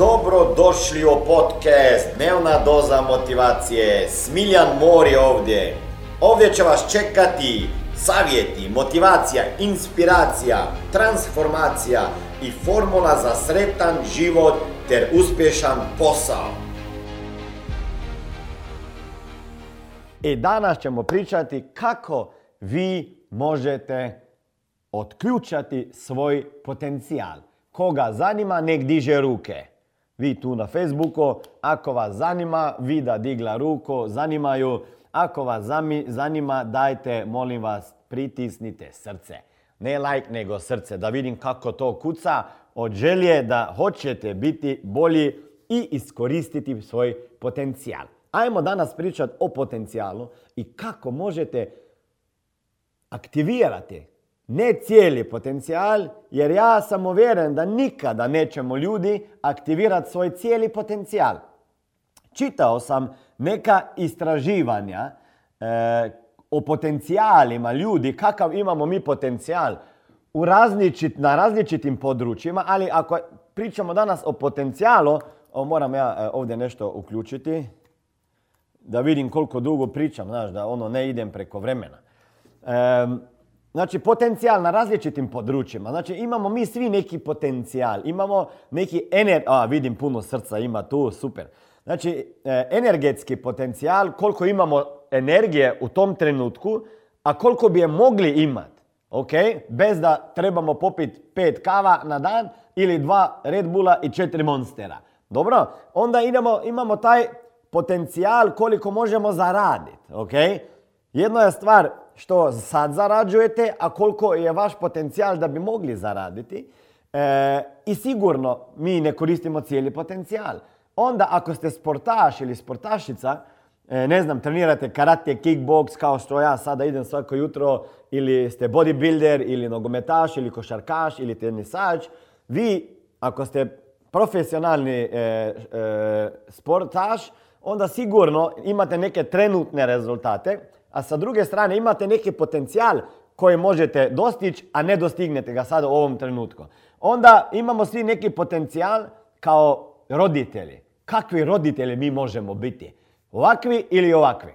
Dobro došli u podcast Dnevna doza motivacije. Smiljan Mor je ovdje. Ovdje će vas čekati savjeti, motivacija, inspiracija, transformacija i formula za sretan život ter uspješan posao. I danas ćemo pričati kako vi možete otključati svoj potencijal. Koga zanima, nek diže ruke. Vi tu na Facebooku, ako vas zanima, vi da digla ruku, zanimaju. Ako vas zanima, dajte, molim vas, pritisnite srce. Ne like, nego srce, da vidim kako to kuca od želje da hoćete biti bolji i iskoristiti svoj potencijal. Ajmo danas pričati o potencijalu i kako možete aktivirati ne cijeli potencijal, jer ja sam uvjeren da nikada nećemo ljudi aktivirati svoj cijeli potencijal. Čitao sam neka istraživanja e, o potencijalima ljudi, kakav imamo mi potencijal u različit, na različitim područjima, ali ako pričamo danas o potencijalu, moram ja e, ovdje nešto uključiti da vidim koliko dugo pričam, znaš, da ono ne idem preko vremena. Znači, potencijal na različitim područjima. Znači, imamo mi svi neki potencijal. Imamo neki ener... A, vidim puno srca ima tu, super. Znači, e, energetski potencijal, koliko imamo energije u tom trenutku, a koliko bi je mogli imati. Ok? Bez da trebamo popiti pet kava na dan ili dva Red Bulla i četiri Monstera. Dobro? Onda idemo, imamo taj potencijal koliko možemo zaraditi. Ok? Jedno je stvar što sad zarađujete, a koliko je vaš potencijal da bi mogli zaraditi. E, I sigurno mi ne koristimo cijeli potencijal. Onda ako ste sportaš ili sportašica, e, ne znam, trenirate karate, kickbox kao što ja sada idem svako jutro, ili ste bodybuilder, ili nogometaš, ili košarkaš, ili tenisač, vi ako ste profesionalni e, e, sportaš, onda sigurno imate neke trenutne rezultate a sa druge strane imate neki potencijal koji možete dostići, a ne dostignete ga sada u ovom trenutku. Onda imamo svi neki potencijal kao roditelji. Kakvi roditelji mi možemo biti? Ovakvi ili ovakvi?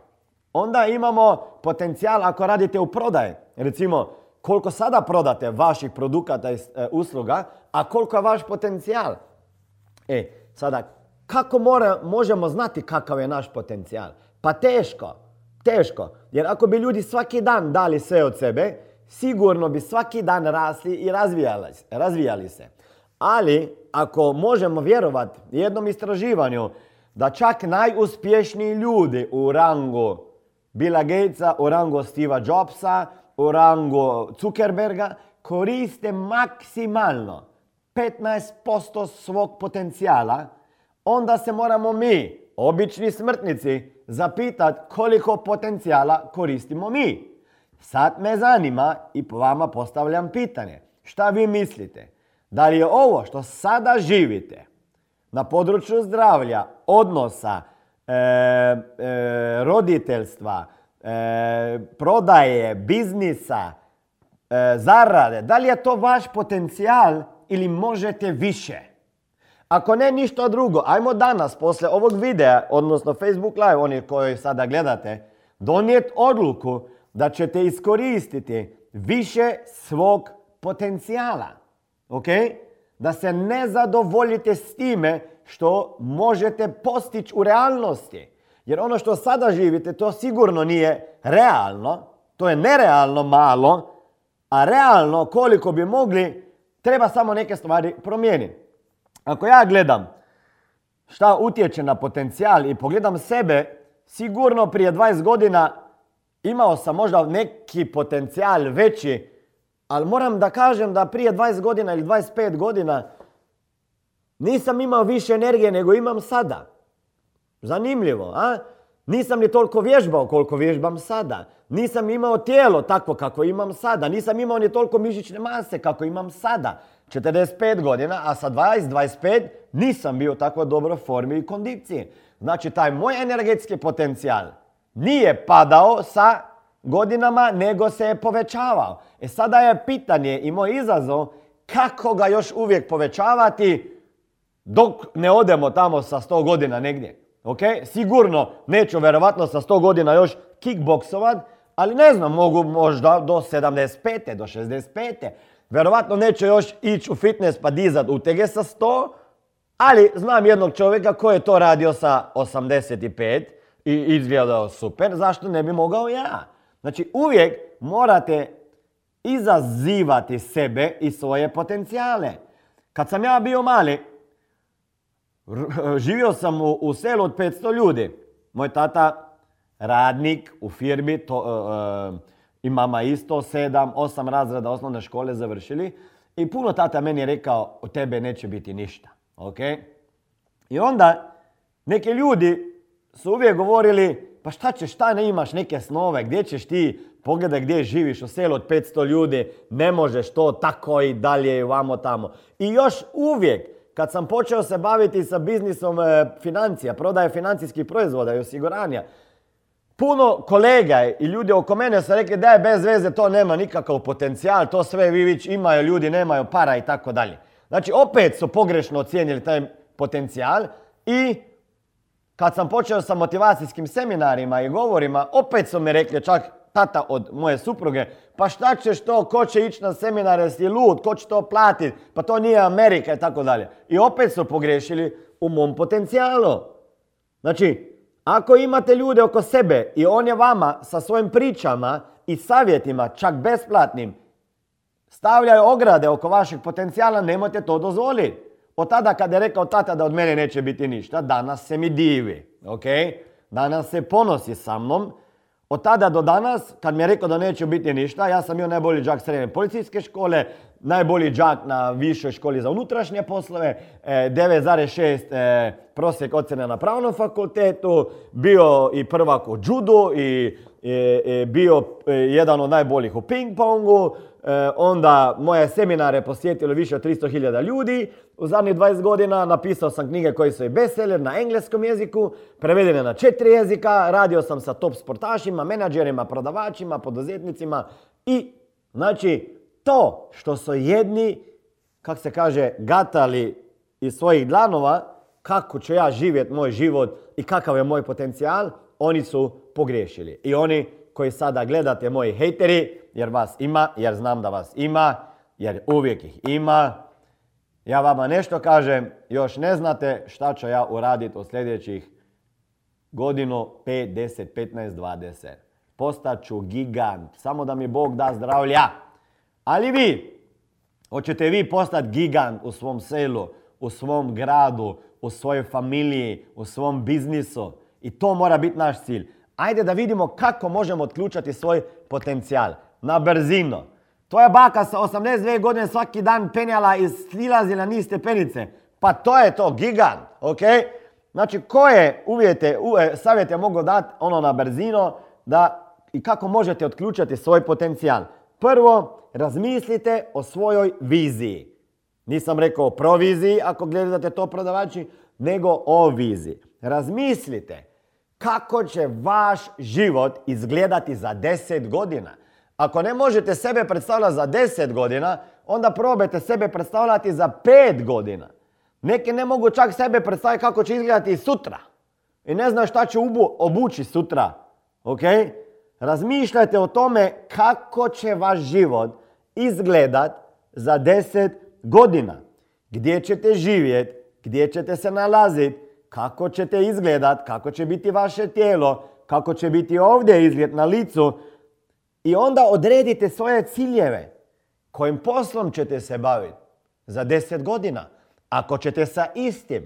Onda imamo potencijal ako radite u prodaje. Recimo, koliko sada prodate vaših produkata i e, usluga, a koliko je vaš potencijal. E, sada, kako možemo znati kakav je naš potencijal? Pa teško. Teško. Jer ako bi ljudi svaki dan dali sve od sebe, sigurno bi svaki dan rasli i razvijali, razvijali se. Ali ako možemo vjerovati jednom istraživanju da čak najuspješniji ljudi u rangu Billa Gatesa, u rangu Steva Jobsa, u rangu Zuckerberga koriste maksimalno 15% svog potencijala, onda se moramo mi, obični smrtnici, zapitati koliko potencijala koristimo mi. Sad me zanima i po vama postavljam pitanje. Šta vi mislite? Da li je ovo što sada živite na području zdravlja, odnosa, e, e, roditeljstva, e, prodaje, biznisa, zarade, da li je to vaš potencijal ili možete više? Ako ne ništa drugo, ajmo danas, posle ovog videa, odnosno Facebook live, oni koji sada gledate, donijeti odluku da ćete iskoristiti više svog potencijala. Ok? Da se ne zadovoljite s time što možete postići u realnosti. Jer ono što sada živite, to sigurno nije realno. To je nerealno malo, a realno koliko bi mogli, treba samo neke stvari promijeniti. Ako ja gledam šta utječe na potencijal i pogledam sebe, sigurno prije 20 godina imao sam možda neki potencijal veći, ali moram da kažem da prije 20 godina ili 25 godina nisam imao više energije nego imam sada. Zanimljivo, a? Nisam ni toliko vježbao koliko vježbam sada. Nisam imao tijelo takvo kako imam sada. Nisam imao ni toliko mišićne mase kako imam sada. 45 godina, a sa 20-25 nisam bio u tako dobroj formi i kondiciji. Znači, taj moj energetski potencijal nije padao sa godinama, nego se je povećavao. E sada je pitanje i moj izazov kako ga još uvijek povećavati Dok ne odemo tamo sa 100 godina negdje. Ok? Sigurno neću verovatno sa 100 godina još kickboksovat, ali ne znam, mogu možda do 75. do 65. Verovatno neće još ići u fitness pa dizat utege sa 100, ali znam jednog čovjeka koji je to radio sa 85 i izgledao super, zašto ne bi mogao ja? Znači uvijek morate izazivati sebe i svoje potencijale. Kad sam ja bio mali, živio sam u, selu od 500 ljudi. Moj tata radnik u firmi, to, uh, i mama isto, sedam, osam razreda osnovne škole završili. I puno tata meni je rekao, od tebe neće biti ništa. Okay? I onda neki ljudi su uvijek govorili, pa šta ćeš, šta ne imaš neke snove, gdje ćeš ti, pogledaj gdje živiš, u selu od 500 ljudi, ne možeš to tako i dalje i vamo tamo. I još uvijek, kad sam počeo se baviti sa biznisom e, financija, prodaje financijskih proizvoda i osiguranja, puno kolega i ljudi oko mene su rekli da je bez veze, to nema nikakav potencijal, to sve vi već imaju, ljudi nemaju para i tako dalje. Znači opet su pogrešno ocijenili taj potencijal i kad sam počeo sa motivacijskim seminarima i govorima, opet su mi rekli čak tata od moje supruge, pa šta ćeš to, ko će ići na seminare, jesi lud, ko će to platiti, pa to nije Amerika i tako dalje. I opet su pogrešili u mom potencijalu. Znači, ako imate ljude oko sebe i on je vama sa svojim pričama i savjetima, čak besplatnim, stavljaju ograde oko vašeg potencijala, nemojte to dozvoliti. Od tada kada je rekao tata da od mene neće biti ništa, danas se mi divi. ok? Danas se ponosi sa mnom. Od tada do danas, kad mi je rekao da neće biti ništa, ja sam bio najbolji džak srednje policijske škole, najbolji džak na višoj školi za unutrašnje poslove, 9,6 e, e, prosjek ocjene na pravnom fakultetu, bio i prvak u judu i bio e, jedan od najboljih u ping-pongu, onda moje seminare posjetilo više od 300.000 ljudi. U zadnjih 20 godina napisao sam knjige koje su i bestseller na engleskom jeziku, prevedene na četiri jezika, radio sam sa top sportašima, menadžerima, prodavačima, poduzetnicima i znači to što su jedni, kak se kaže, gatali iz svojih dlanova, kako ću ja živjeti moj život i kakav je moj potencijal, oni su pogriješili. I oni koji sada gledate moji hejteri, jer vas ima, jer znam da vas ima, jer uvijek ih ima, ja vama nešto kažem, još ne znate šta ću ja uraditi u sljedećih godinu, 5, 10, 15, 20. Postaću gigant. Samo da mi Bog da zdravlja. Ali vi, hoćete vi postati gigant u svom selu, u svom gradu, u svojoj familiji, u svom biznisu. I to mora biti naš cilj. Ajde da vidimo kako možemo otključati svoj potencijal. Na brzino. Tvoja baka sa 82 godine svaki dan penjala i slilazi na niz stepenice. Pa to je to, gigant, ok? Znači, koje uvjete, e, savjete mogu dati ono na brzino da i kako možete otključati svoj potencijal. Prvo, razmislite o svojoj viziji. Nisam rekao o proviziji ako gledate to prodavači, nego o viziji. Razmislite kako će vaš život izgledati za 10 godina. Ako ne možete sebe predstavljati za 10 godina, onda probajte sebe predstavljati za 5 godina. Neki ne mogu čak sebe predstaviti kako će izgledati sutra. I ne znaju šta će obući sutra. Ok? Razmišljajte o tome kako će vaš život izgledat za 10 godina. Gdje ćete živjeti, gdje ćete se nalaziti, kako ćete izgledat, kako će biti vaše tijelo, kako će biti ovdje izgled na licu. I onda odredite svoje ciljeve. Kojim poslom ćete se baviti za 10 godina? Ako ćete sa istim,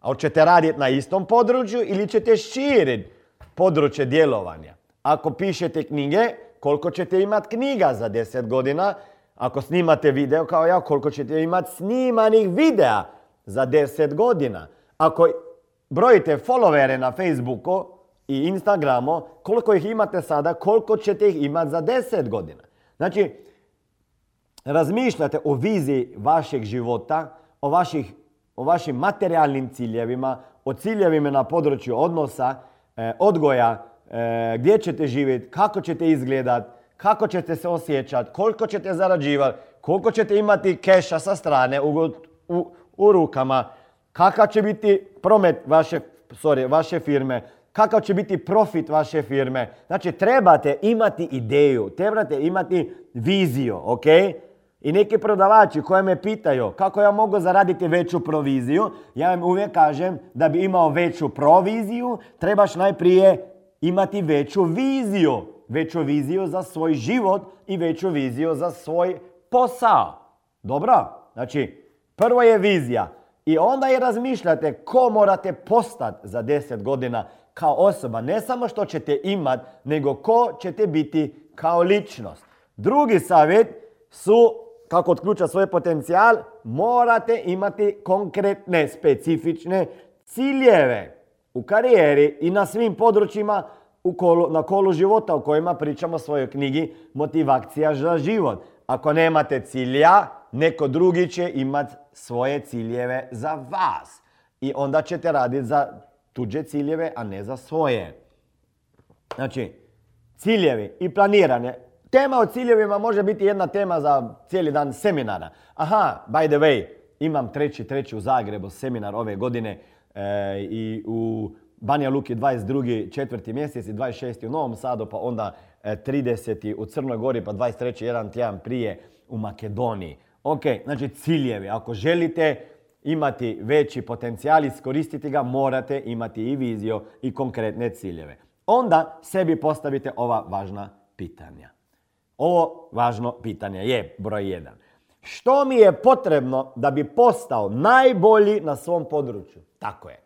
a ćete raditi na istom području ili ćete širiti područje djelovanja. Ako pišete knjige, koliko ćete imati knjiga za 10 godina. Ako snimate video kao ja, koliko ćete imati snimanih videa za 10 godina. Ako brojite followere na Facebooku i Instagramu, koliko ih imate sada, koliko ćete ih imati za 10 godina. Znači, razmišljate o viziji vašeg života, o, vaših, o vašim materijalnim ciljevima, o ciljevima na području odnosa, e, odgoja, gdje ćete živjeti, kako ćete izgledat, kako ćete se osjećati, koliko ćete zarađivati, koliko ćete imati keša sa strane u, u, u rukama, kakav će biti promet vaše, sorry, vaše firme, kakav će biti profit vaše firme. Znači, trebate imati ideju, trebate imati viziju, ok? I neki prodavači koji me pitaju kako ja mogu zaraditi veću proviziju, ja im uvijek kažem da bi imao veću proviziju, trebaš najprije imati veću viziju. Veću viziju za svoj život i veću viziju za svoj posao. Dobro? Znači, prvo je vizija. I onda je razmišljate ko morate postati za 10 godina kao osoba. Ne samo što ćete imat, nego ko ćete biti kao ličnost. Drugi savjet su, kako otključa svoj potencijal, morate imati konkretne, specifične ciljeve u karijeri i na svim područjima u na kolu života o kojima pričamo u svojoj knjigi Motivacija za život. Ako nemate cilja, neko drugi će imati svoje ciljeve za vas. I onda ćete raditi za tuđe ciljeve, a ne za svoje. Znači, ciljevi i planiranje. Tema o ciljevima može biti jedna tema za cijeli dan seminara. Aha, by the way, imam treći, treći u Zagrebu seminar ove godine e, i u Banja Luki 22. četvrti mjesec i 26. u Novom Sadu, pa onda 30. E, u Crnoj Gori, pa 23. jedan tjedan prije u Makedoniji. Ok, znači ciljevi. Ako želite imati veći potencijal, iskoristiti ga, morate imati i viziju i konkretne ciljeve. Onda sebi postavite ova važna pitanja. Ovo važno pitanje je broj jedan. Što mi je potrebno da bi postao najbolji na svom području? Tako je.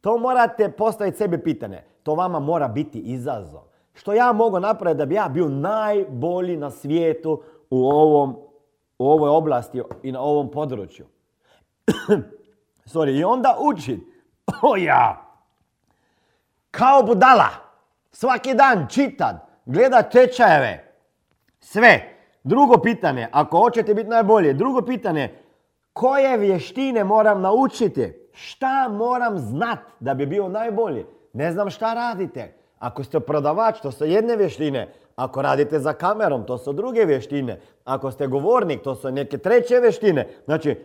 To morate postaviti sebi pitanje. To vama mora biti izazov. Što ja mogu napraviti da bi ja bio najbolji na svijetu u, ovom, u ovoj oblasti i na ovom području? Sorry, i onda učit. O ja! Kao budala. Svaki dan čitat, gledat tečajeve. Sve. Drugo pitanje, ako hoćete biti najbolje. Drugo pitanje, koje vještine moram naučiti? Šta moram znat da bi bio najbolji? Ne znam šta radite. Ako ste prodavač, to su jedne vještine. Ako radite za kamerom, to su druge vještine. Ako ste govornik, to su neke treće vještine. Znači,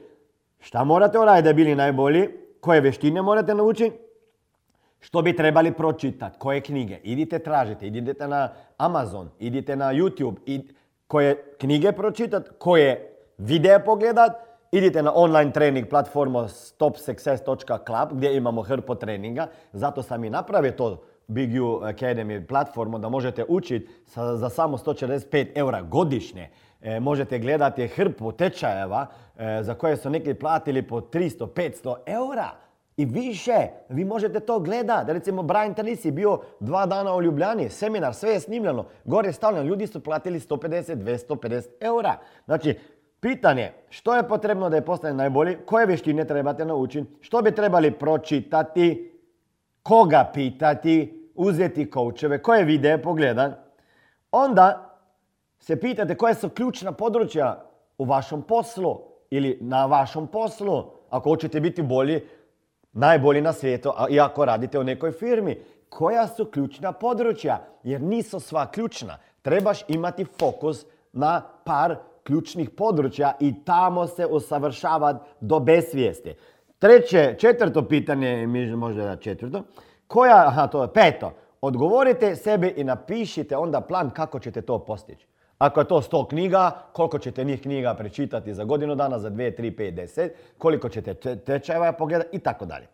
šta morate uraditi da bi bili najbolji? Koje vještine morate naučiti? Što bi trebali pročitati? Koje knjige? Idite tražite, idite na Amazon, idite na YouTube. I koje knjige pročitati? Koje videe pogledat? Idite na online trening platformu stopsuccess.club gdje imamo hrpu treninga. Zato sam i napravio to Big U Academy platformu da možete učiti za samo 145 eura godišnje. E, možete gledati hrpu tečajeva e, za koje su neki platili po 300-500 eura. I više, vi možete to gledati. Recimo, Brian Tanisi bio dva dana u Ljubljani, seminar, sve je snimljeno, gore je stavljeno, ljudi su platili 150, 250 eura. Znači, pitanje, što je potrebno da je postane najbolji, koje vještine trebate naučiti, što bi trebali pročitati, koga pitati, uzeti koučeve, koje videe pogledan. Onda se pitate koje su ključna područja u vašem poslu ili na vašem poslu. Ako hoćete biti bolji, najbolji na svijetu, i ako radite u nekoj firmi. Koja su ključna područja? Jer nisu sva ključna. Trebaš imati fokus na par ključnih područja i tamo se usavršavati do besvijesti. Treće, četvrto pitanje, možda četvrto, koja, aha, to je peto. Odgovorite sebi i napišite onda plan kako ćete to postići. Ako je to 100 knjiga, koliko ćete njih knjiga prečitati za godinu dana, za 2, 3, 5, 10, koliko ćete tečajeva pogledati i tako dalje.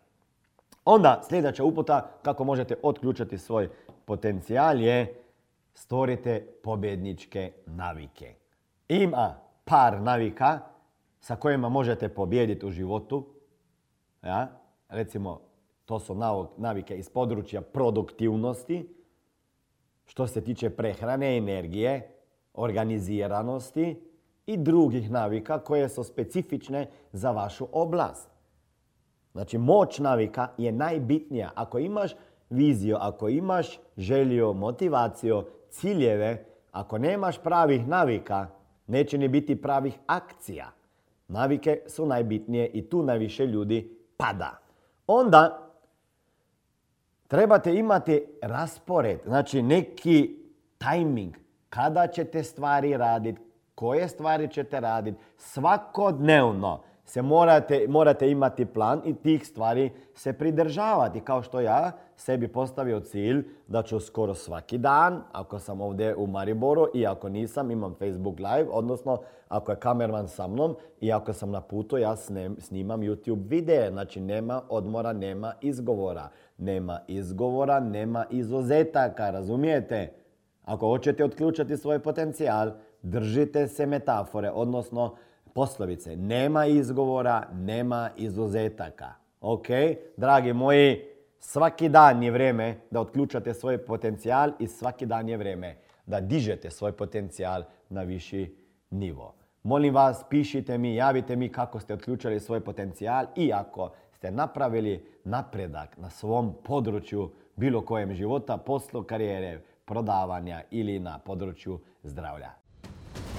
Onda sljedeća uputa kako možete otključati svoj potencijal je stvorite pobjedničke navike. Ima par navika sa kojima možete pobijediti u životu. Ja? Recimo, to su navike iz područja produktivnosti, što se tiče prehrane, energije, organiziranosti i drugih navika koje su specifične za vašu oblast. Znači, moć navika je najbitnija. Ako imaš viziju, ako imaš želju, motivaciju, ciljeve, ako nemaš pravih navika, neće ni biti pravih akcija. Navike su najbitnije i tu najviše ljudi pada. Onda trebate imati raspored, znači neki timing, kada ćete stvari raditi, koje stvari ćete raditi, svakodnevno se morate, morate imati plan i tih stvari se pridržavati. Kao što ja sebi postavio cilj da ću skoro svaki dan, ako sam ovdje u Mariboru i ako nisam, imam Facebook live, odnosno ako je kamerman sa mnom i ako sam na putu, ja snimam YouTube videe. Znači nema odmora, nema izgovora. Nema izgovora, nema izuzetaka, razumijete? Ako hoćete otključati svoj potencijal, držite se metafore, odnosno poslovice. Nema izgovora, nema izuzetaka. Ok? Dragi moji, svaki dan je vrijeme da otključate svoj potencijal i svaki dan je vrijeme da dižete svoj potencijal na viši nivo. Molim vas, pišite mi, javite mi kako ste otključali svoj potencijal i ako ste napravili napredak na svom području bilo kojem života, poslu, karijere, prodavanja ili na području zdravlja.